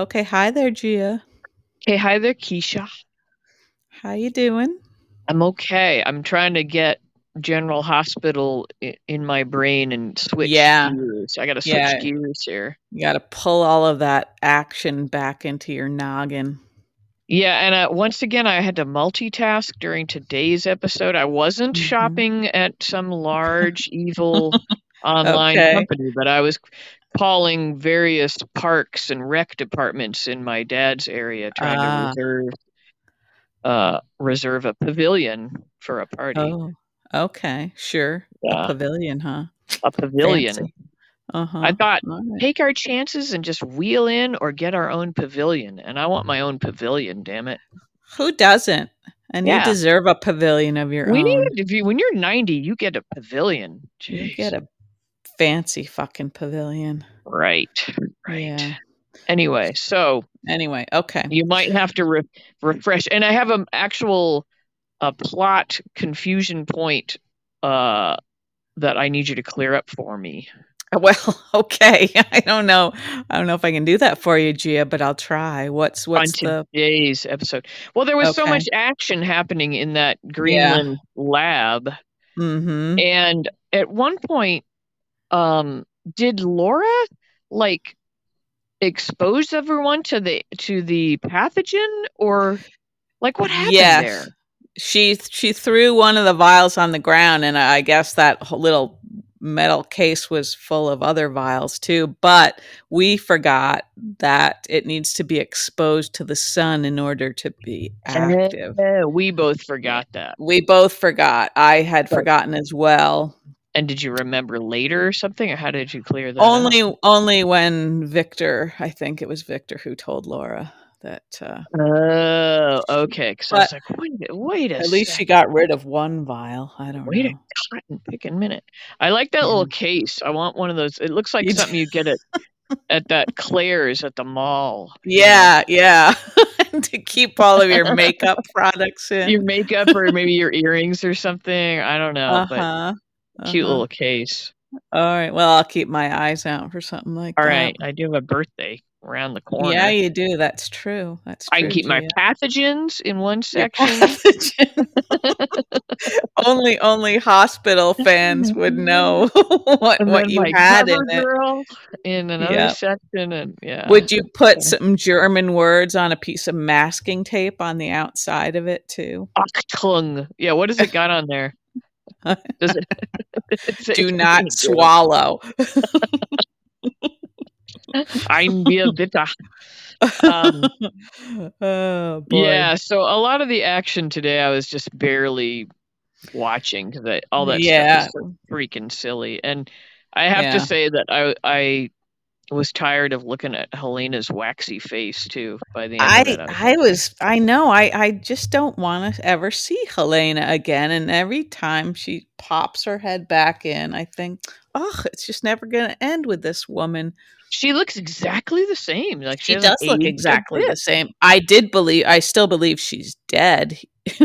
Okay, hi there, Gia. Hey, hi there, Keisha. How you doing? I'm okay. I'm trying to get General Hospital in my brain and switch Yeah, gears. I got to switch yeah. gears here. You got to pull all of that action back into your noggin. Yeah, and uh, once again, I had to multitask during today's episode. I wasn't hmm shopping at some large, evil online Okay. company, but I was calling various parks and rec departments in my dad's area, trying to Ah, reserve uh reserve a pavilion for a party. oh, okay, sure. A pavilion, huh? a pavilion. Fancy. Uh I thought right. take our chances and just wheel in or get our own pavilion. And I want my own pavilion, damn it. Who doesn't? And you deserve a pavilion of your We need own. if you when you're 90, you get a pavilion. You get a fancy fucking pavilion. Right. Right. Yeah. Anyway, so Anyway, okay. you might have to re- refresh and I have an actual a plot confusion point uh that I need you to clear up for me. Well, okay. I don't know. I don't know if I can do that for you, Gia, but I'll try. What's on what's the today's episode. Well, there was so much action happening in that Yeah. Greenland lab, Mm-hmm. and at one point, um, did Laura like expose everyone to the to the pathogen, or like what happened Yes. there? She she threw one of the vials on the ground, and I guess that little metal case was full of other vials too. But we forgot that it needs to be exposed to the sun in order to be active. We both forgot that. We both forgot. I had forgotten as well. And did you remember later or something, or how did you clear that? Only only when Victor, I think it was Victor who told Laura that uh Oh, okay. Because I was like, wait, wait a at least she got rid of one vial. I don't Wait a know. cotton picking minute. I like that Yeah. little case. I want one of those. It looks like You something you get at at that Claire's at the mall. You know, Yeah, yeah. to keep all of your makeup products in. your makeup or maybe your earrings or something. I don't know, Uh-huh. Cute Uh-huh. little case. All right. Well, I'll keep my eyes out for something like All that. right, I do have a birthday around the corner. Yeah, you do. That's true. That's I can true, keep my pathogens in one section. only only hospital fans would know what And what you had in it. In another Yeah. section, and yeah. Would you put some German words on a piece of masking tape on the outside of it too? Achtung. Yeah, what has it got on there? Does it? Do not swallow. Ein Bier bitte. Um, oh boy. yeah, so a lot of the action today, I was just barely watching because all that Yeah. stuff is so freaking silly. And I have Yeah. to say that I I was tired of looking at Helena's waxy face too. By the end of I it, I was I was I know I I just don't want to ever see Helena again and every time she pops her head back in I think oh it's just never going to end with this woman. she looks exactly the same. Like she She does look exactly the same. I did believe I still believe she's dead.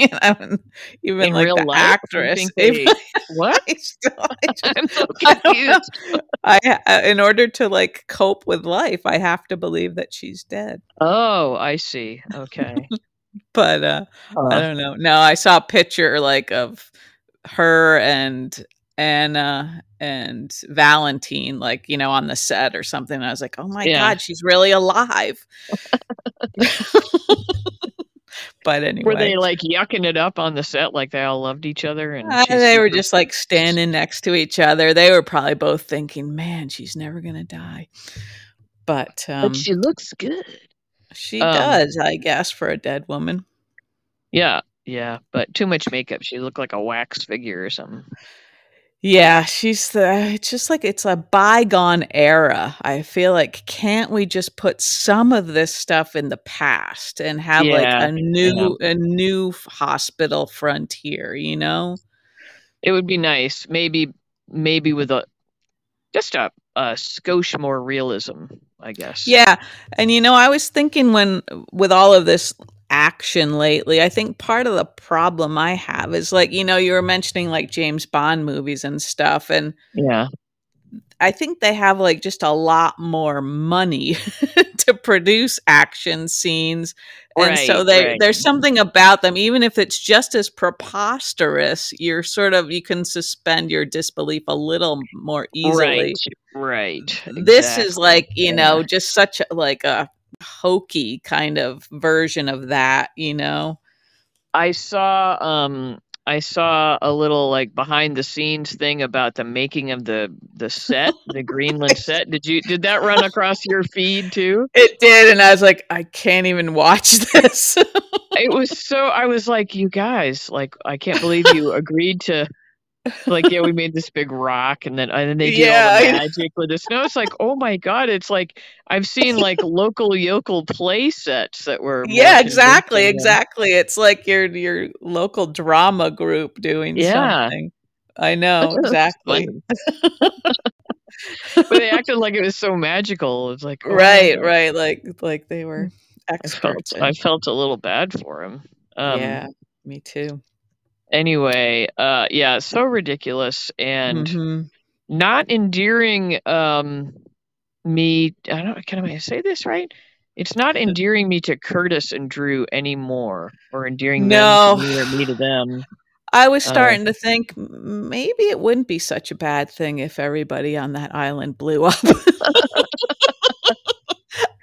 you know, even In like real the life, actress. they what? I still I I'm so I confused. I ha- in order to like cope with life, I have to believe that she's dead. Oh, I see. Okay. But uh I Uh, don't know. No, I saw a picture like of her and Anna and Valentine, like, you know, on the set or something. And I was like, oh my yeah. God, she's really alive. But anyway, Were they like yucking it up on the set like they all loved each other and uh, they were just like standing next to each other. They were probably both thinking, man, she's never going to die. But but um, she looks good. she Um does, I guess, for a dead woman. yeah, yeah, but too much makeup. She looked like a wax figure or something. Yeah, she's the it's just like it's a bygone era. I feel like can't we just put some of this stuff in the past and have like Yeah, a yeah. new a new hospital frontier, you know? It would be nice. Maybe maybe with a just a a skosh more realism, I guess. Yeah. And you know, I was thinking when with all of this action lately, I think part of the problem I have is like, you know, you were mentioning like James Bond movies and stuff and Yeah. I think they have like just a lot more money to produce action scenes and so they right. there's something about them even if it's just as preposterous you're sort of you can suspend your disbelief a little more easily Right, right. this is like you Yeah. know just such a, like a hokey kind of version of that you know I saw um I saw a little like behind the scenes thing about the making of the the set, the Greenland set. Did you did that run across your feed too? it did and i was like i can't even watch this It was so I was like, you guys, like I can't believe you agreed to like yeah, we made this big rock and then and then they did Yeah, all the magic with the snow. It's like, oh my god, it's like I've seen like local yokel play sets that were yeah exactly exactly it's like your your local drama group doing Yeah. something i know exactly but they acted like it was so magical. It's like oh right right like like they were I felt experts I felt a little bad for him. Um, yeah me too Anyway, uh, yeah, so ridiculous and Mhm. not endearing. Um, me, I don't. Can I say this right? It's not endearing me to Curtis and Drew anymore, or endearing No. them to me or me to them. I was Uh, starting to think maybe it wouldn't be such a bad thing if everybody on that island blew up.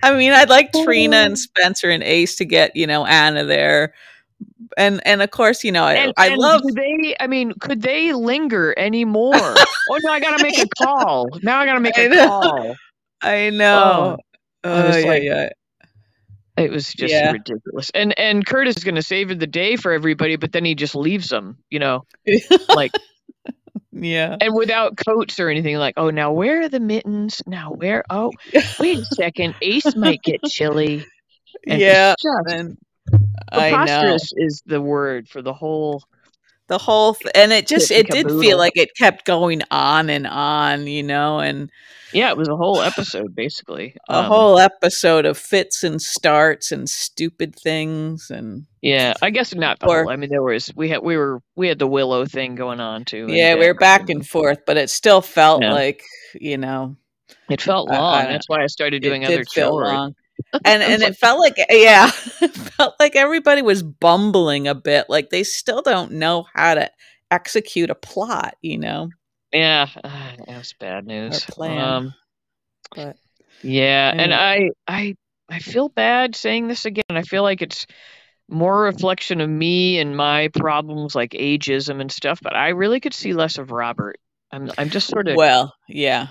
I mean, I'd like Trina and Spencer and Ace to get, you know, Anna there. And and of course, you know, I, And, I and love they. I mean, could they linger anymore? oh no, I gotta make a call. Now I gotta make I a know. call. I know. Oh, I oh, was Oh, yeah, like- yeah. It was just Yeah. ridiculous. And and Curtis is going to save the day for everybody, but then he just leaves them, you know, like yeah. and without coats or anything. Like, oh, now where are the mittens? Now where? Oh, wait a second, Ace might get chilly. And yeah. And I. preposterous is the word for the whole. the whole th- and it just it did feel like it kept going on and on you know and Yeah, it was a whole episode basically. a Um, whole episode of fits and starts and stupid things and Yeah, I guess not Or- whole. I mean, there was we had we were we had the Willow thing going on too. yeah we were back and forth but it still felt Yeah. like you know It felt I- I long. That's why I started doing it other chores. And and it felt like yeah it felt like everybody was bumbling a bit like they still don't know how to execute a plot you know Yeah, that was bad news. plan. Um, but yeah, and I, I, I feel bad saying this again. I feel like it's more reflection of me and my problems like ageism and stuff. But I really could see less of Robert. I'm, I'm just sort of. well yeah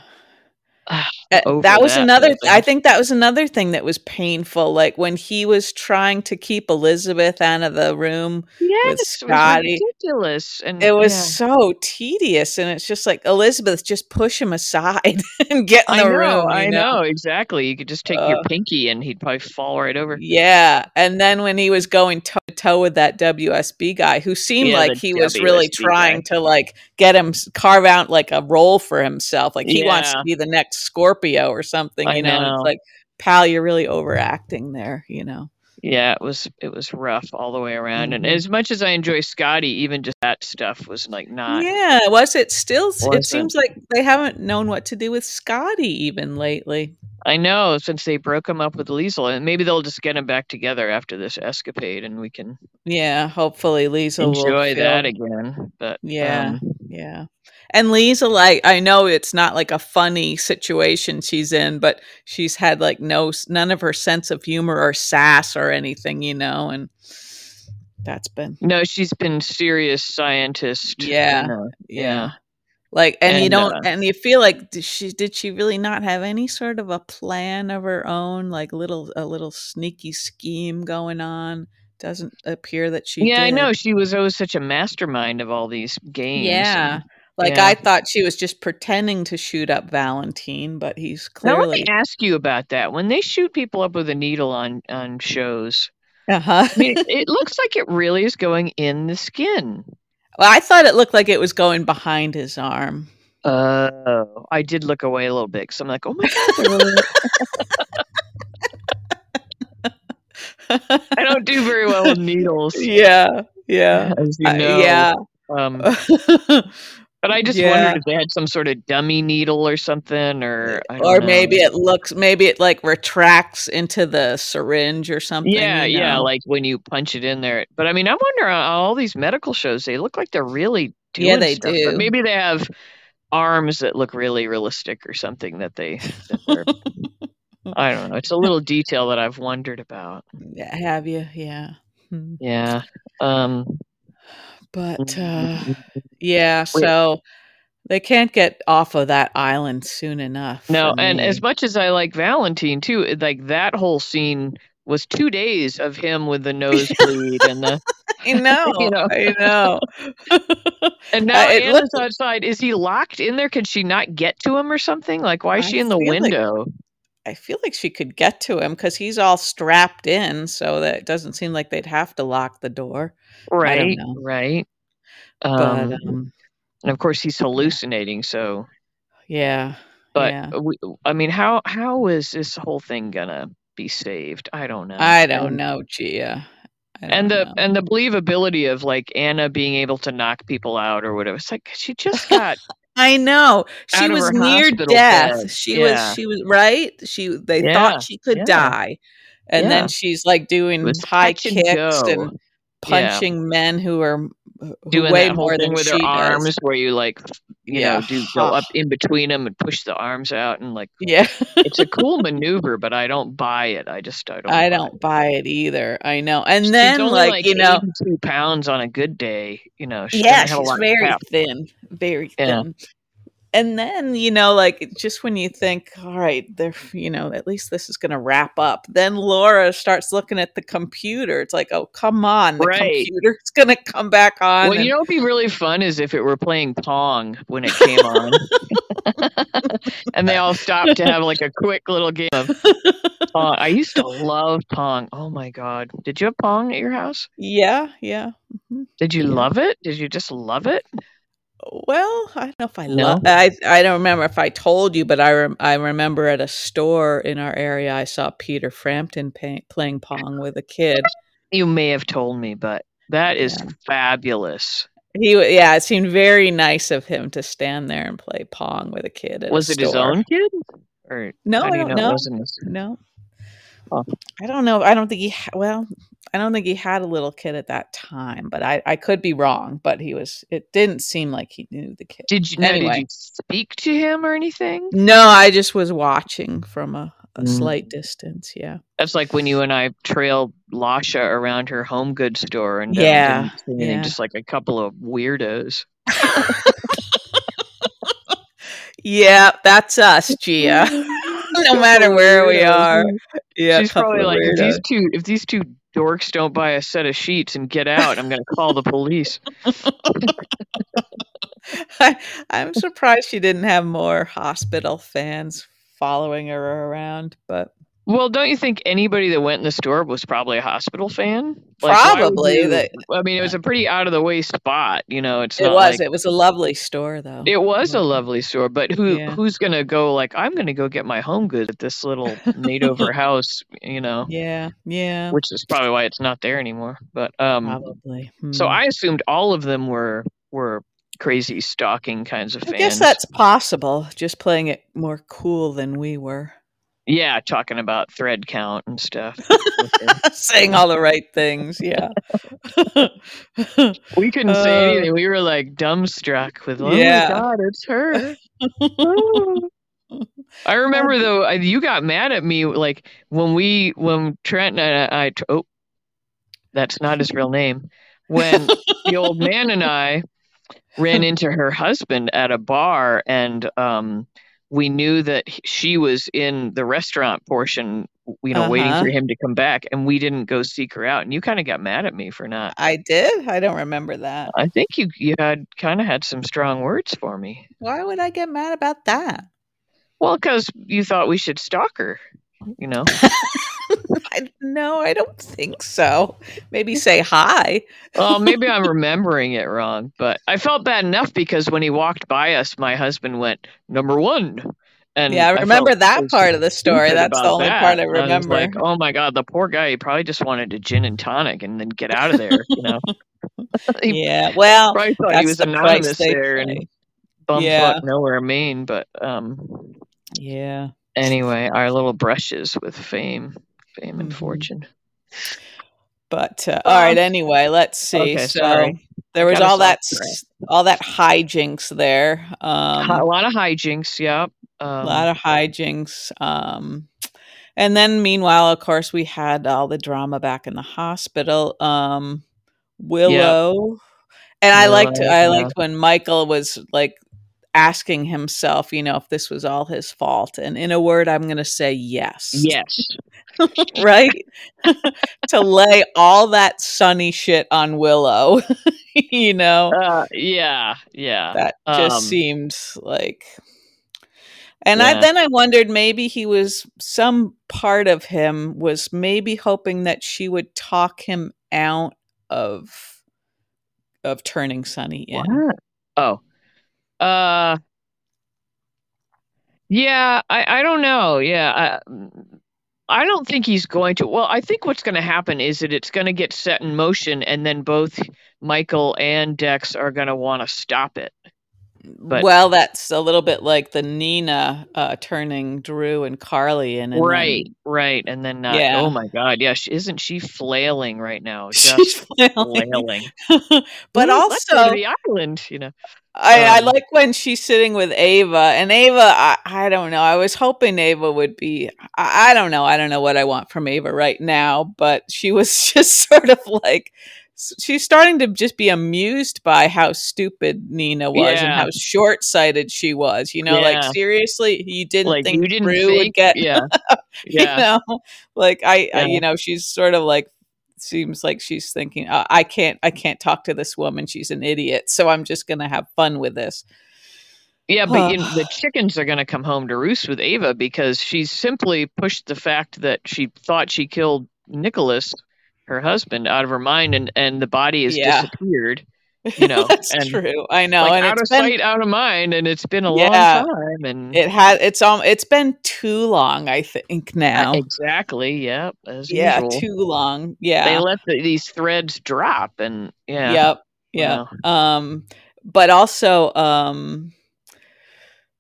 that was that another whole thing. i think that was another thing that was painful like when he was trying to keep elizabeth out of the room yes, with it was Scotty. ridiculous, and it was yeah. so tedious and it's just like elizabeth just push him aside and get in I the know, room I know? know exactly. You could just take your Uh, pinky and he'd probably fall right over. yeah and then when he was going toe to toe with that wsb guy who seemed Yeah, like he was really WSB trying to like get him carve out like a role for himself like he wants to be the next scorpio or something you know, know. it's like pal you're really overacting there you know Yeah, it was it was rough all the way around. And Mhm. as much as I enjoy Scotty, even just that stuff was like not. yeah was it still it Wasn't. seems like they haven't known what to do with scotty even lately I know since they broke him up with Liesl, and maybe they'll just get him back together after this escapade, and we can yeah hopefully Liesl will enjoy that again. But Yeah. um, Yeah. And Liesl, like, I know it's not like a funny situation she's in, but she's had like no, none of her sense of humor or sass or anything, you know, and that's been, no, she's been serious scientist. you Yeah. know, yeah. yeah. Like, and, you And, don't, uh, and you feel like, did she, did she really not have any sort of a plan of her own, like little, a little sneaky scheme going on? Doesn't appear that she yeah, I know she was always such a mastermind of all these games. Yeah. and- Like yeah. I thought she was just pretending to shoot up Valentine, but he's Now let clearly me ask you about that. When they shoot people up with a needle on on shows, uh-huh. I mean, it, it looks like it really is going in the skin. well, I thought it looked like it was going behind his arm. Oh, I did look away a little bit because I'm like, oh my god, I don't do very well with needles, yeah, yeah, as you Uh, know. yeah. Um, But I just Yeah. wondered if they had some sort of dummy needle or something, or I don't or know. maybe it looks maybe it like retracts into the syringe or something. Yeah, you yeah, like when you punch it in there. But I mean, I wonder on all these medical shows, they look like they're really doing Yeah, they stuff. do. But maybe they have arms that look really realistic or something that they. That I don't know. It's a little detail that I've wondered about. Have you? Yeah. Hmm. Yeah. Um. But uh, yeah, so they can't get off of that island soon enough. No, and as much as I like Valentine too, like that whole scene was two days of him with the nosebleed and the I know, you know. I know. and now Uh, Anna's looked- outside. Is he locked in there? Could she not get to him or something? Like why is I she in the feel like- window? I feel like she could get to him because he's all strapped in, so that it doesn't seem like they'd have to lock the door. right, right. But Um, um, and of course he's hallucinating. So, yeah, but yeah. we, I mean, how how is this whole thing gonna be saved? I don't know. I don't And- know, Gia. And the know. and the believability of like Anna being able to knock people out or whatever. It's like she just got I know she was near death. bed. She Yeah. was. She was right. She. They Yeah, thought she could yeah. die, and then she's like doing high touch and kicks and punching men who are doing that more than with her arms does. where you like you Yeah. know do go up in between them and push the arms out and like Yeah, it's a cool maneuver but i don't buy it i just i don't I buy don't it. buy it either. I know, and she's then like, like, you know, two pounds on a good day you know she yeah, doesn't have a she's lot very thin, very thin. And then you know, like just when you think, all right, they're you know, at least this is going to wrap up. Then Laura starts looking at the computer. It's like, oh, come on, the Right. computer's going to come back on. well and- you know what'd be really fun is if it were playing pong when it came on and they all stopped to have like a quick little game of pong i used to love pong oh my god did you have pong at your house yeah, yeah. mhm. did you Yeah. love it did you just love it Well, I don't know if I No? love. I I don't remember if I told you, but I rem- I remember at a store in our area, I saw Peter Frampton pay- playing pong with a kid. You may have told me, but that is Yeah. fabulous. He, yeah, it seemed very nice of him to stand there and play pong with a kid. At Was a it his own kid? Or No, I don't know, know. it wasn't his? No, Oh. I don't know. I don't think he. Ha- well, I don't think he had a little kid at that time, but I I could be wrong. But he was. It didn't seem like he knew the kid. Did you now, did you speak to him or anything? No, I just was watching from a, a Mm. slight distance. Yeah. That's like when you and I trailed Lasha around her home goods store and um, Yeah, didn't yeah. just like a couple of weirdos. Yeah, that's us, Gia. no matter where we are. Yeah, She's probably like, if these two if these two dorks don't buy a set of sheets and get out, I'm gonna call the police. I, I'm surprised she didn't have more hospital fans following her around, but Well, don't you think anybody that went in the store was probably a hospital fan? Like, Probably, you- that- I mean, it was a pretty out of the way spot. You know, it's it not was like it was a lovely store though. it was a lovely store. But who Yeah. who's gonna go? Like, I'm gonna go get my home goods at this little made over house. You know, yeah, yeah, which is probably why it's not there anymore. But um, probably. so Hmm. I assumed all of them were were crazy stalking kinds of I fans. I guess that's possible. Just playing it more cool than we were, yeah, talking about thread count and stuff. saying all the right things. Yeah. We couldn't say Uh, anything. We were like dumbstruck with, oh Yeah. my god, it's her. I remember though, I- you got mad at me like when we when Trent and I. I oh, that's not his real name. When the old man and I ran into her husband at a bar, and um, we knew that she was in the restaurant portion, you know, waiting Uh-huh. for him to come back, and we didn't go seek her out. And you kind of got mad at me for not. I did. I don't remember that. I think you you had kind of had some strong words for me. Why would I get mad about that? Well, because you thought we should stalk her. You know, I no, I don't think so. Maybe say hi. well, maybe I'm remembering it wrong, but I felt bad enough because when he walked by us, my husband went number one, and yeah, I remember felt that part of the story. That's the only that. part I remember. like, oh my god, the poor guy. He probably just wanted a gin and tonic and then get out of there. You know, yeah, well, probably thought he was the anonymous there, and bumfuck Yeah. nowhere Maine, but um, Yeah. anyway, our little brushes with fame, fame and Mhm. fortune. But uh, all right. Um, Anyway, let's see. okay, so sorry. there was all that s- all that hijinks there. Um, a lot of hijinks. Yep. a Um, lot of hijinks. Um, and then meanwhile, of course, we had all the drama back in the hospital. Um, Willow, and I liked I liked when Michael was like asking himself, you know, if this was all his fault. And in a word, I'm going to say yes. yes. right? to lay all that Sonny shit on Willow, you know, Uh, yeah. Yeah. that just um, seemed like. And I then I wondered maybe he was some part of him was maybe hoping that she would talk him out of of turning Sonny in. What? Oh. Uh. Yeah, I, I don't know. Yeah, I, I don't think he's going to. Well, I think what's going to happen is that it's going to get set in motion, and then both Michael and Dex are going to want to stop it. But- well, that's a little bit like the Nina uh, turning Drew and Carly in. And then- right, right, and then not. Yeah. Oh my God! Yeah, she, isn't she flailing right now? She's Just flailing. flailing. but Ooh, also, the island. You know. I, I Um, like when she's sitting with Ava, and Ava, I, I don't know. I was hoping Ava would be. I, I don't know. I don't know what I want from Ava right now, but she was just sort of like she's starting to just be amused by how stupid Nina was and how short sighted she was. You know, like seriously, you didn't Like think you didn't Drew think, would get. yeah, yeah. You know, like I, I, you know, she's sort of like seems like she's thinking, uh, I can't, I can't talk to this woman. She's an idiot. So I'm just gonna have fun with this. Yeah, but you know, the chickens are going to come home to roost with Ava because she's simply pushed the fact that she thought she killed Nikolas, her husband, out of her mind, and and the body has Yeah. disappeared. You know, That's and true. I know, like and out it's of been sight, out of mind, and it's been a Yeah. long time. And it had it's um it's been too long. I think now. exactly, yeah, as yeah, usual. too long. Yeah. They let the, these threads drop, and yeah, Yep. Yeah. Um, but also um,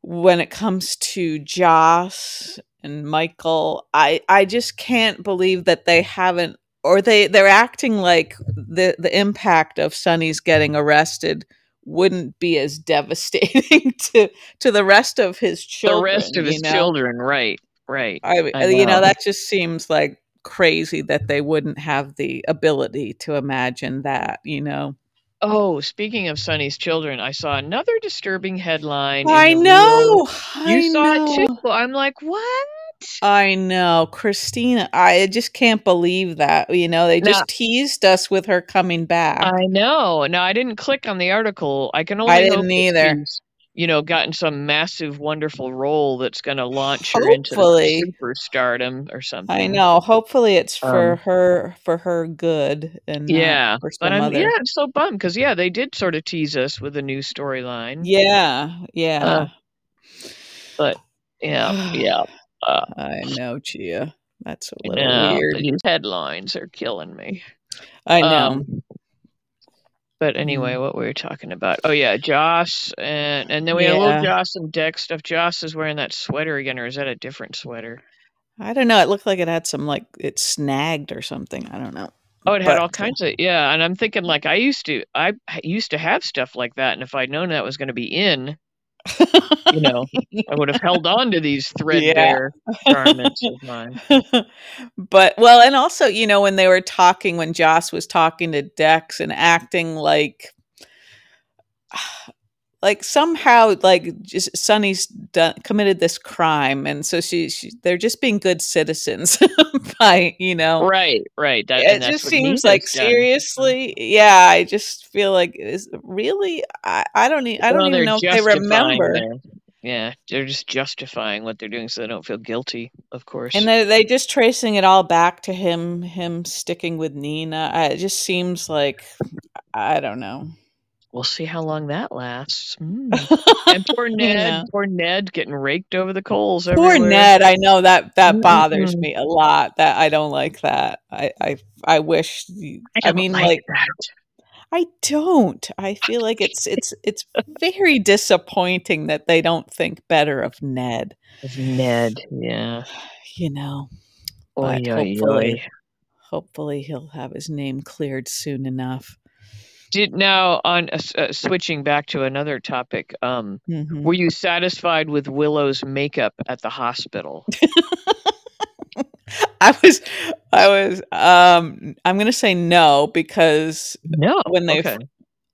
when it comes to Joss and Michael, I I just can't believe that they haven't or they they're acting like the the impact of Sonny's getting arrested wouldn't be as devastating to to the rest of his children. the rest of his know? children, right, right. I, I you know know. that just seems like crazy that they wouldn't have the ability to imagine that. You know. Oh, speaking of Sonny's children, I saw another disturbing headline. I know. Real- You I saw know. it too. I'm like, what? I know, Christina. I just can't believe that. You know, they just Now- teased us with her coming back. I know. No, I didn't click on the article. I can only I hope didn't either. she's, you know, gotten some massive, wonderful role that's going to launch her into Hopefully. superstardom or something. I know. Hopefully, it's for Um, her for her good and Yeah, for but I'm other. yeah, I'm so bummed because yeah, they did sort of tease us with a new storyline. yeah, yeah. Uh, But yeah, yeah. Uh, I know, Gia. That's a little yeah, weird. these headlines are killing me. I know. Um, but anyway, what were we talking about? Oh yeah, Joss and and then we had a little Joss and Dex stuff. Joss is wearing that sweater again, or is that a different sweater? I don't know. It looked like it had some like it snagged or something. I don't know. Oh, it had all But, uh, kinds of yeah. And I'm thinking like I used to, I used to have stuff like that, and if I'd known that was going to be in, you know, I would have held on to these threadbare garments of mine. but well, and also, you know, when they were talking, when Joss was talking to Dex and acting like, like somehow, like just Sonny's done committed this crime, and so she, she they're just being good citizens by, you know. Right, right. That, It just seems like done. seriously, yeah. I just feel like is really. I, I don't. e- I don't Well, even know if they remember. their- yeah, they're just justifying what they're doing so they don't feel guilty. Of course. And they they just tracing it all back to him him sticking with Nina. I, it just seems like I don't know. We'll see how long that lasts. Mm. And poor Ned, know. poor Ned getting raked over the coals Poor everywhere. Ned, I know that that bothers Mm-mm. me a lot. That I don't like that. I I I wish. I, I mean, like, like that. I don't. I feel like it's it's it's very disappointing that they don't think better of Ned. Of Ned, yeah. You know. Oy, But oy, hopefully, oy. hopefully he'll have his name cleared soon enough. Did now on uh, switching back to another topic. Um, Mhm. were you satisfied with Willow's makeup at the hospital? I was, I was. Um, I'm gonna say no because No. when they, okay.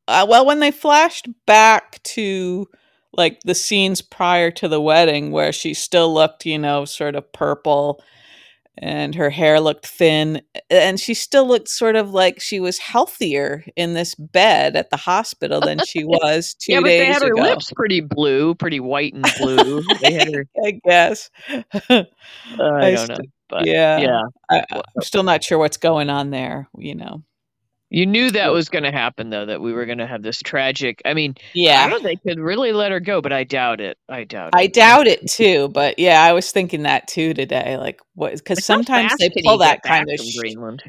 uh, well, when they flashed back to like the scenes prior to the wedding, where she still looked, you know, sort of purple, and her hair looked thin, and she still looked sort of like she was healthier in this bed at the hospital than she was two yeah, but they had her lips pretty blue, pretty white and blue. they had her. I guess. Uh, I, I don't know, but yeah. yeah, I, I'm still not sure what's going on there. You know. You knew that was going to happen though. That we were going to have this tragic. I mean, I Yeah. don't know. They could really let her go, but I doubt it. I doubt It. I doubt it too, but yeah, I was thinking that too today. Like, what? Because sometimes they pull that kind of. Sh- Greenland.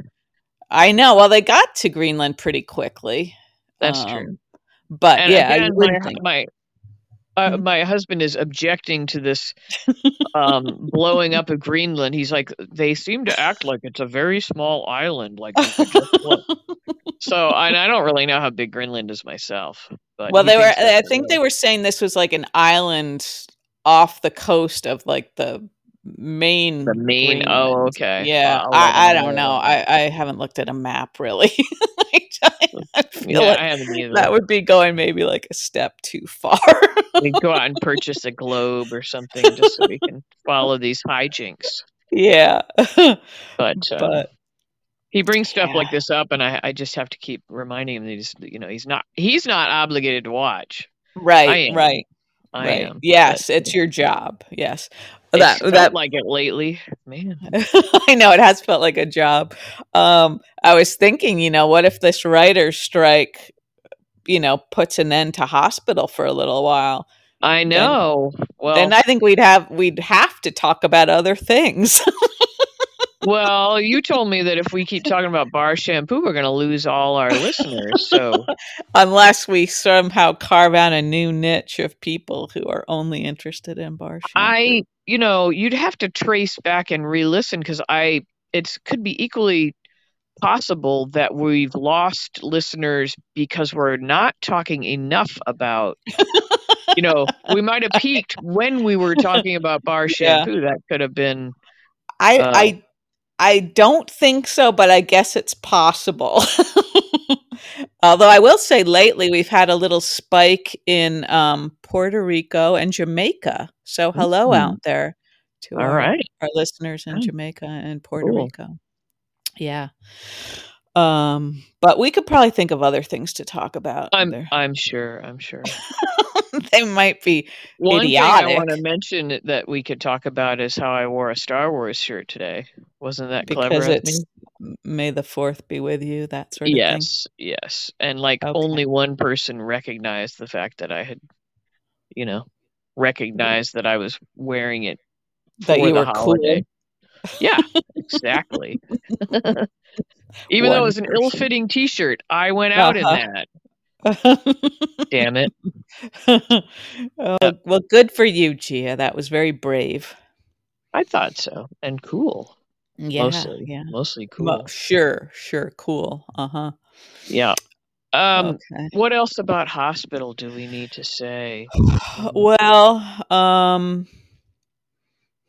I know. Well, they got to Greenland pretty quickly. That's true. Um, But And yeah, again, my wouldn't hu- think. my uh, Mhm. my husband is objecting to this um, blowing up of Greenland. He's like, they seem to act like it's a very small island, like we could just blow. So, and I don't really know how big Greenland is myself, but well, they were. I think they were saying this was like an island off the coast of like the main. the main. Oh, okay. Yeah, I'll I, I don't know. I, I haven't looked at a map really. I feel yeah, like I haven't either. that would be going maybe like a step too far. we go out and purchase a globe or something just so we can follow these hijinks. yeah, But, um, but he brings stuff like this up, and I, I just have to keep reminding him that he's, you know, he's not he's not obligated to watch. right, right, I right. am. Yes, but it's your job. Yes, it's that felt that like it lately, man. I know it has felt like a job. Um, I was thinking, you know, what if this writer's strike, you know, puts an end to hospital for a little while? I know. Well, then I think we'd have we'd have to talk about other things. well, you told me that if we keep talking about bar shampoo, we're going to lose all our listeners. So Unless we somehow carve out a new niche of people who are only interested in bar shampoo. I, you know, you'd have to trace back and re-listen because I, it's could be equally possible that we've lost listeners because we're not talking enough about. you know, we might have peaked when we were talking about bar Yeah. shampoo. That could have been. I uh, I I don't think so, but I guess it's possible. Although I will say lately we've had a little spike in um, Puerto Rico and Jamaica. So hello Mm. out there to All our, right. our listeners in. Jamaica and Puerto Cool. Rico. Yeah. Um, but we could probably think of other things to talk about. I'm. There- I'm sure. I'm sure. they might be One thing I want to mention that we could talk about is how I wore a Star Wars shirt today. Wasn't that clever because of it's May the Fourth be with you. That sort of thing. Yes, yes. And like Okay. only one person recognized the fact that I had, you know, recognized that I was wearing it That for you the were holiday. Yeah, exactly. Even though it was an person. ill-fitting T-shirt, I went out Uh-huh. in that. Damn it! oh, well, good for you, Gia. That was very brave. I thought so, and cool. Yeah, mostly, yeah. mostly cool. Mo- sure, sure, cool. Uh huh. yeah. Um. okay. What else about hospital do we need to say? Well, um,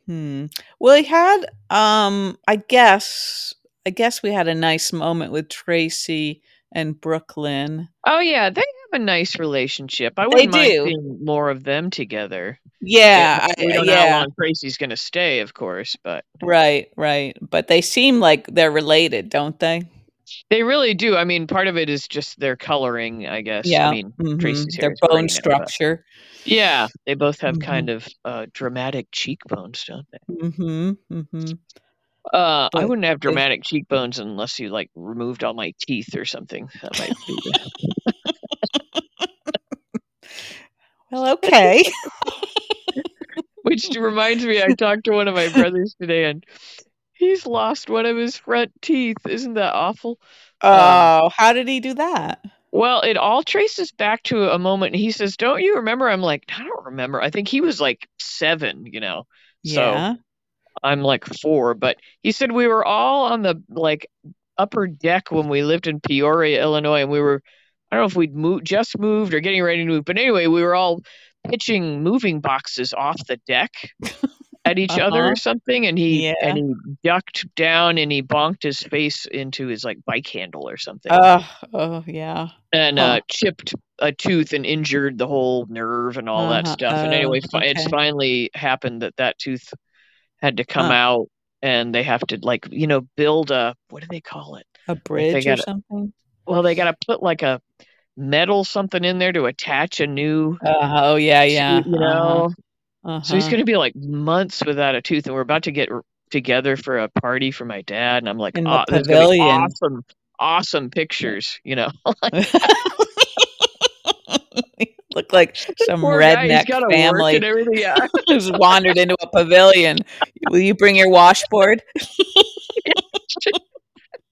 hmm. Well, he had, um, I guess, I guess we had a nice moment with Tracy and Brooklyn. Oh yeah, they have a nice relationship. I wouldn't mind do. seeing more of them together. Yeah, we don't know how yeah, long Tracy's going to stay, of course, but right, right. But they seem like they're related, don't they? they really do. I mean, part of it is just their coloring, I guess. Yeah, I mean, mhm. Tracy's hair their bone structure. Yeah, they both have Mhm. kind of uh, dramatic cheekbones, don't they? Mm-hmm. Mm-hmm. Uh, I wouldn't have dramatic cheekbones unless you like removed all my teeth or something. That might be. Well, okay. Which reminds me, I talked to one of my brothers today, and he's lost one of his front teeth. Isn't that awful? oh, how did he do that? Well, it all traces back to a moment. He says, "Don't you remember?" I'm like, "I don't remember." I think he was like seven, you know. Yeah. I'm like four, but he said we were all on the like upper deck when we lived in Peoria, Illinois, and we were I don't know if we'd moved, just moved or getting ready to move, but anyway, we were all pitching moving boxes off the deck at each other Uh-huh. or something, and he Yeah. and he ducked down and he bonked his face into his like bike handle or something, Oh, oh yeah. and huh. uh, chipped a tooth and injured the whole nerve and all that Uh-huh. stuff. And Oh, anyway, fi- it's finally happened that that tooth had to come Huh. out, and they have to like you know build a what do they call it? A bridge or gotta- something. Well, they got to put like a metal something in there to attach a new. Uh, oh yeah, yeah. you know. Uh-huh. So he's going to be like months without a tooth, and we're about to get r- together for a party for my dad, and I'm like, In the "Ah, there's gonna be awesome, awesome pictures, you know. Look like some guy, redneck gotta family. Yeah. who's wandered into a pavilion. Will you bring your washboard?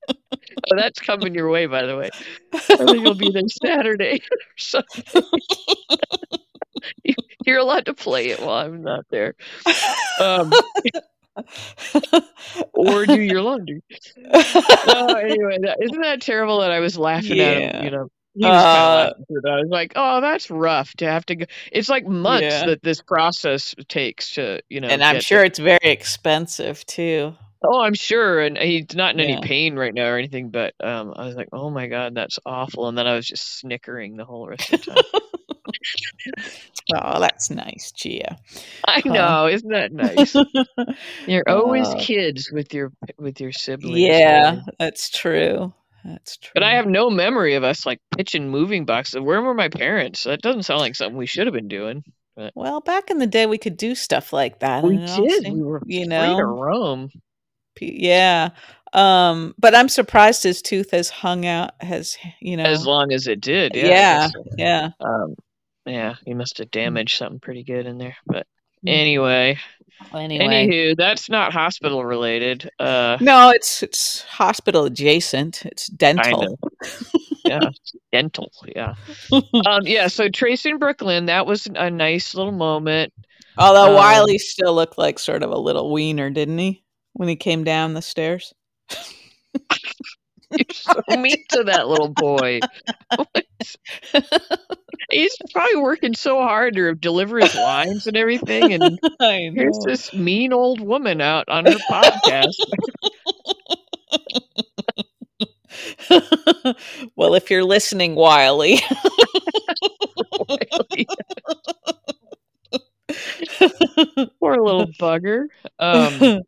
Oh, that's coming your way, by the way. I think you'll be there Saturday or something. You- You're allowed to play it while I'm not there, um, or do your laundry. Oh, anyway, that, isn't that terrible that I was laughing at him? You know, he was Uh, through that. I was like, "Oh, that's rough to have to go." It's like months Yeah. that this process takes to, you know. and I'm to- sure it's very expensive too. Oh, I'm sure, and he's not in any pain right now or anything. But um, I was like, "Oh my god, that's awful," and then I was just snickering the whole rest of the time. Oh, that's nice, Gia. I know, isn't that nice? You're always Uh, kids with your with your siblings. yeah, man. that's true. That's true. But I have no memory of us like pitching moving boxes. Where were my parents? That doesn't sound like something we should have been doing. well, back in the day, we could do stuff like that. We and it all did. We were you free to know, roam. P- yeah. Um, but I'm surprised his tooth has hung out. Has you know? As long as it did, yeah. Yeah, yeah. Um, yeah, he must have damaged something pretty good in there. But Mm. Anyway, Anyway, anywho, that's not hospital related. Uh, no, it's it's hospital adjacent. It's dental. Kind yeah, dental. Yeah. Um, yeah. So Tracy and Brooklyn, that was a nice little moment. Although Um, Wiley still looked like sort of a little wiener, didn't he, when he came down the stairs? You're so mean to that little boy. He's probably working so hard to deliver his lines and everything, and here's this mean old woman out on her podcast. well, if you're listening, Wiley. Poor little bugger. Um,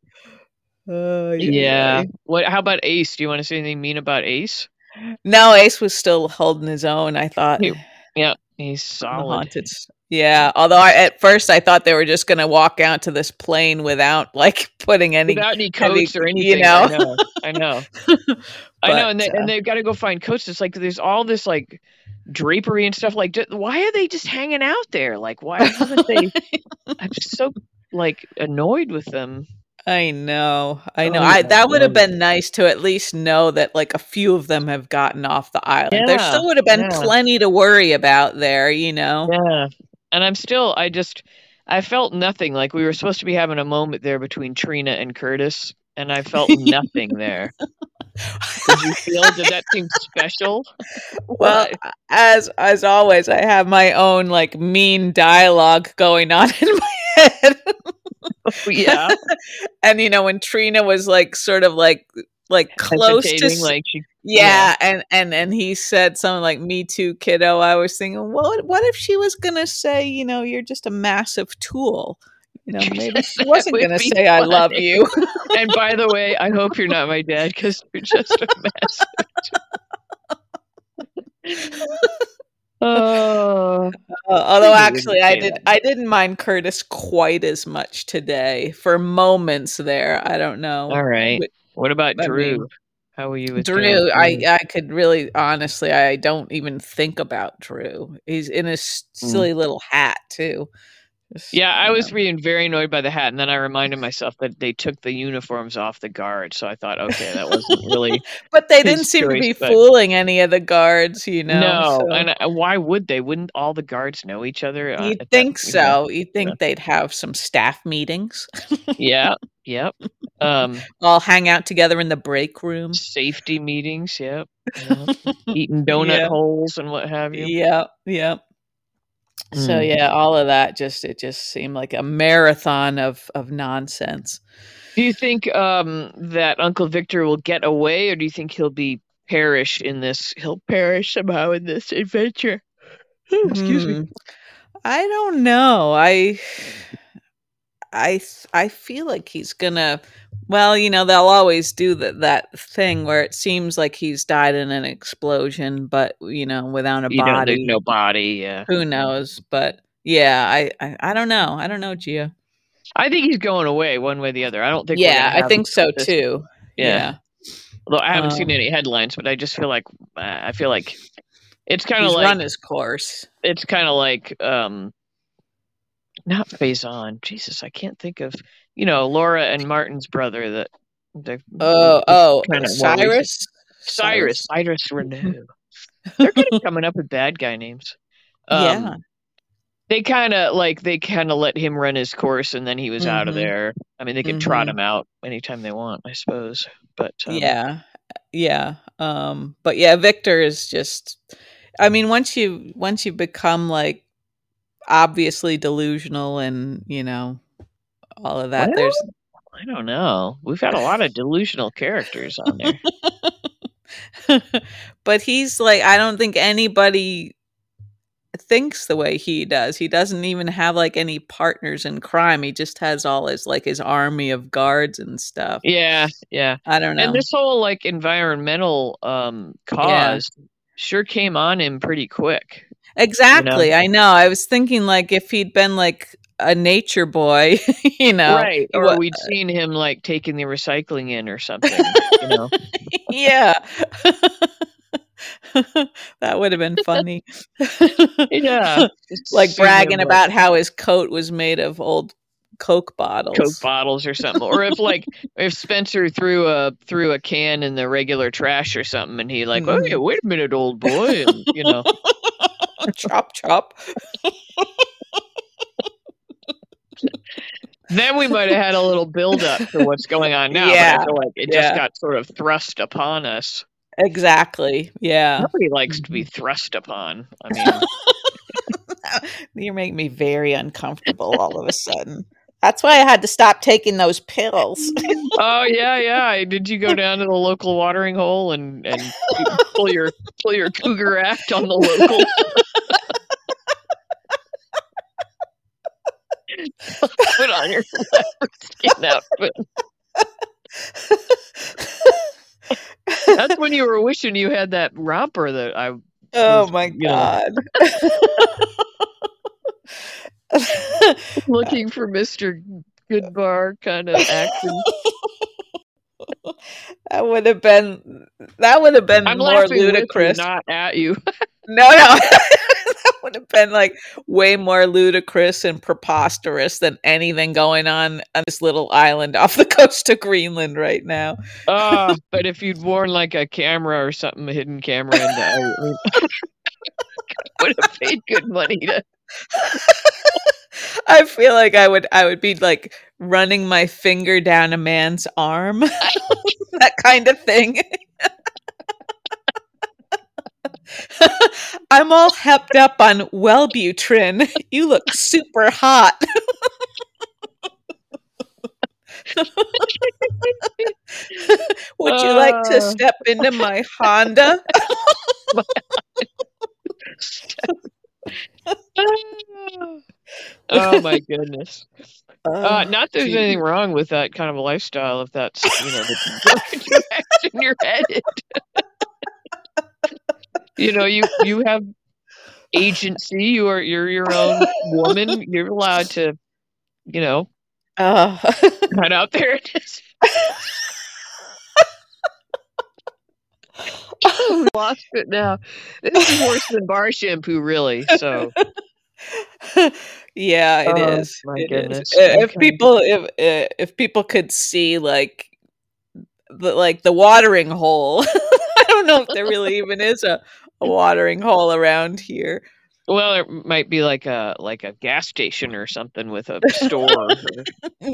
Oh, yeah. yay. What? How about Ace? Do you want to say anything mean about Ace? No, Ace was still holding his own. I thought. He- Yeah, he's solid. haunted. Yeah, although I, at first I thought they were just going to walk out to this plane without like putting any. Without any coats or you anything. know. I know. I know. I know, and they, uh, and they've got to go find coats. It's like there's all this like drapery and stuff. Like, why are they just hanging out there? Like, why haven't they? I'm just so like annoyed with them. I know, I know. Oh, I that would have been nice to at least know that like a few of them have gotten off the island. There still would have been yeah. plenty to worry about there, you know. Yeah, and I'm still. I just. I felt nothing. Like we were supposed to be having a moment there between Trina and Curtis, and I felt nothing there. Did you feel? Did that seem special? Well, as as always, I have my own like mean dialogue going on in my head. yeah, and you know when Trina was like sort of like like close to like she. yeah, and and and he said something like "Me too, kiddo." I was thinking, what what if she was gonna say, you know, you're just a massive tool. You know, maybe she wasn't gonna be say "I love you." And by the way, I hope you're not my dad because you're just a mess. Oh, Uh, although actually, I did. I didn't mind Curtis quite as much today for moments there. I don't know. all right. But- What about I Drew? mean, How are you with Drew, I I could really honestly, I don't even think about Drew. He's in his silly little hat too. Just, Yeah, I you was know. being very annoyed by the hat, and then I reminded myself that they took the uniforms off the guards. So I thought, okay, that wasn't really but they didn't seem to be but- fooling any of the guards, you know. no. so- And uh, why would they? Wouldn't all the guards know each other? uh, that- think you know? so. You'd think they'd have some staff meetings, Yeah. Yep. Um, all hang out together in the break room. safety meetings. Yep. yep. Eating donut Yeah. holes and what have you. Yep, yep. So Mm. yeah, all of that just it just seemed like a marathon of of nonsense. Do you think um, that Uncle Victor will get away, or do you think he'll be perish in this? He'll perish somehow in this adventure. Oh, excuse me. Hmm. I don't know. I I I feel like he's gonna well, you know, they'll always do that that thing where it seems like he's died in an explosion, but you know, without a You know, body. there's no body. Yeah. Who knows? But yeah, I, I I don't know. I don't know, Gia. I think he's going away one way or the other. I don't think. Yeah, I think so this- too. Yeah. Although I haven't seen Um, any headlines, but I just feel like uh, I feel like it's kind of like run his course. it's kind of like um not Faison. Jesus, I can't think of you know Laura and Martin's brother that the Oh, oh, more Cyrus. Cyrus Cyrus Renault. They're kind of coming up with bad guy names. Um, Yeah. They kind of like they kind of let him run his course, and then he was out of Mhm. there. I mean, they could trot Mhm. him out anytime they want, I suppose. But um, yeah yeah um but yeah victor is just i mean once you once you become like obviously delusional and you know all of that Well, there's I don't know. We've had a lot of delusional characters on there. but he's like i don't think anybody thinks the way he does he doesn't even have like any partners in crime he just has all his like his army of guards and stuff yeah, yeah. i don't know And this whole like environmental um cause sure came on him pretty quick. Exactly. I know. I was thinking like if he'd been like a nature boy, you know. right. Or what- we'd seen him like taking the recycling in or something. you know. yeah. that would have been funny. Yeah. Like him, bragging like, about how his coat was made of old Coke bottles. Coke bottles or something, or if like if Spencer threw a threw a can in the regular trash or something, and he like, oh Mhm. yeah, wait a minute, old boy, and, you know, chop chop. then we might have had a little build up to what's going on now. But Yeah, I feel like it yeah. just got sort of thrust upon us. Exactly. Yeah. Nobody likes to be mm-hmm. thrust upon. I mean, You're making me very uncomfortable all of a sudden. That's why I had to stop taking those pills. oh yeah, yeah. Did you go down to the local watering hole and and pull your pull your cougar act on the local? Put on your skin outfit. That's when you were wishing you had that romper that I. oh was, my god. looking for Mister Goodbar kind of action. that would have been that would have been I'm more you, ludicrous. not at you. No, no. that would have been like way more ludicrous and preposterous than anything going on on this little island off the coast of Greenland right now. Ah, but if you'd worn like a camera or something, a hidden camera, and I, would have paid good money to. I feel like I would I would be like running my finger down a man's arm. that kind of thing. I'm all hepped up on Wellbutrin. You look super hot. Would you like to Uh. step into my Honda? Oh my goodness! Uh, Oh, not that there's anything wrong with that kind of a lifestyle if that's you know the direction you're headed. you know, you you have agency. You are you're your own woman. You're allowed to, you know, Oh. cut out there. Lost it now. This is worse than bar shampoo, really. So Yeah, it Oh, is. my It is. goodness. I- If Okay. people if uh, if people could see like the like the watering hole. I don't know if there really even is a, a watering hole around here. Well, it might be like a like a gas station or something with a store,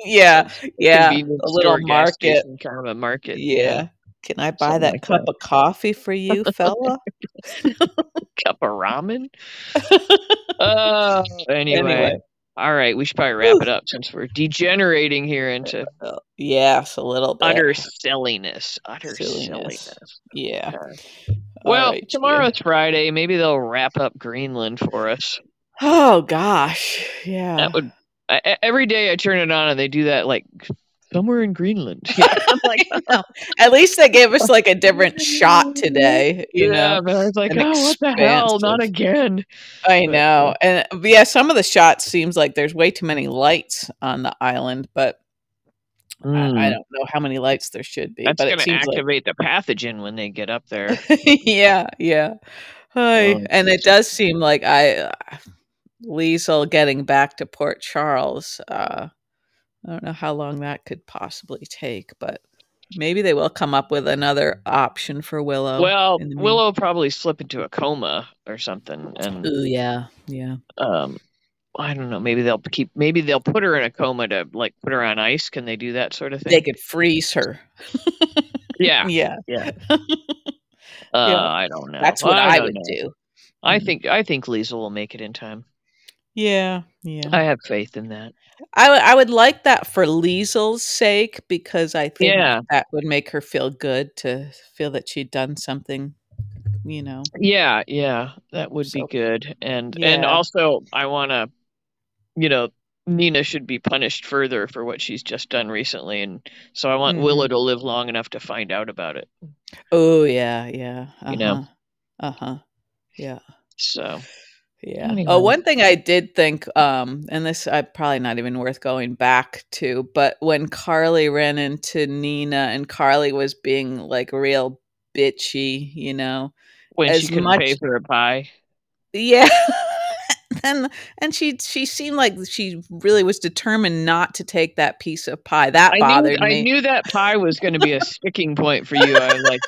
Yeah, yeah. A little market. kind of a market. Yeah. Can I buy Something that like cup that. of coffee for you, fella? cup of ramen. Uh, anyway. Anyway. all right, we should probably wrap it up since we're degenerating here into yes, a little bit. utter silliness. Utter Silliness. silliness. Yeah. Okay. Well, right, tomorrow's Friday. Maybe they'll wrap up Greenland for us. Oh gosh. Yeah. That would I, every day I turn it on and they do that like somewhere in Greenland. Yeah, I'm like, I know. At least they gave us like a different shot today, you yeah, know. but I was like, an oh, what the hell? Not again. I but, know. And yeah, some of the shots seems like there's way too many lights on the island, but I, I Mm, don't know how many lights there should be. That's going to seems like activate the pathogen when they get up there. yeah, yeah. Hi. Oh, and it does seem like I uh, Liesl getting back to Port Charles. Uh, I don't know how long that could possibly take, but maybe they will come up with another option for Willow. Well, Willow probably slip into a coma or something, and Ooh, yeah, yeah. um, I don't know. Maybe they'll keep. Maybe they'll put her in a coma to like put her on ice. Can they do that sort of thing? They could freeze her. yeah. Yeah, Yeah. Uh, Yeah. I don't know. that's what I, don't would know. do. I Mhm. think I think Liesl will make it in time. Yeah, yeah. I have faith in that. I would I would like that for Liesl's sake because I think Yeah. that would make her feel good to feel that she'd done something, you know. Yeah, yeah, that would be So- good. And and Yeah. also I want to you know, Nina should be punished further for what she's just done recently and so I want Mhm. Willow to live long enough to find out about it. Oh yeah, yeah. Uh-huh. You know. Uh-huh. Yeah. So, Yeah. Anyway. Oh, one thing I did think, um, and this I probably not even worth going back to, but when Carly ran into Nina and Carly was being like real bitchy, you know. when As she couldn't much- pay for a pie. Yeah. and and she she seemed like she really was determined not to take that piece of pie. That I bothered knew, me. I knew that pie was going to be a sticking point for you. I'm like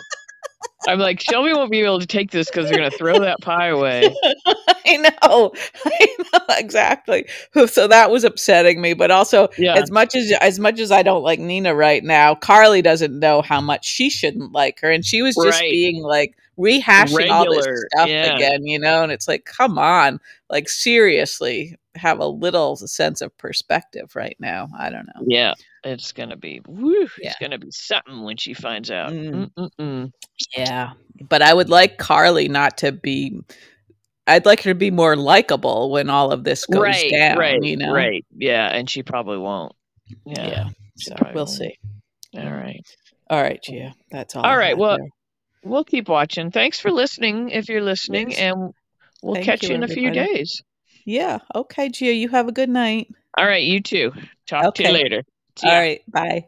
I'm like Shelby won't be able to take this cuz they're going to throw that pie away. I know. I know exactly. So that was upsetting me, but also Yeah. as much as as much as I don't like Nina right now, Carly doesn't know how much she shouldn't like her and she was just Right. being like rehashing all this stuff yeah. again, you know, and it's like come on, like seriously, have a little sense of perspective right now. I don't know. Yeah, it's gonna be woo, Yeah. it's gonna be something when she finds out. Mm. Yeah. But I would like Carly not to be I'd like her to be more likable when all of this goes Right, down, right, you know. right. Yeah, and she probably won't. Yeah. Yeah. So we'll won't. see. All right. All right, Gia. That's all. All I right, well, there. We'll keep watching. Thanks for listening if you're listening, Yes. and we'll Thank catch you, you in a few days. yeah. Okay, Gia. You have a good night. All right, you too. Talk to you later. All right. Bye.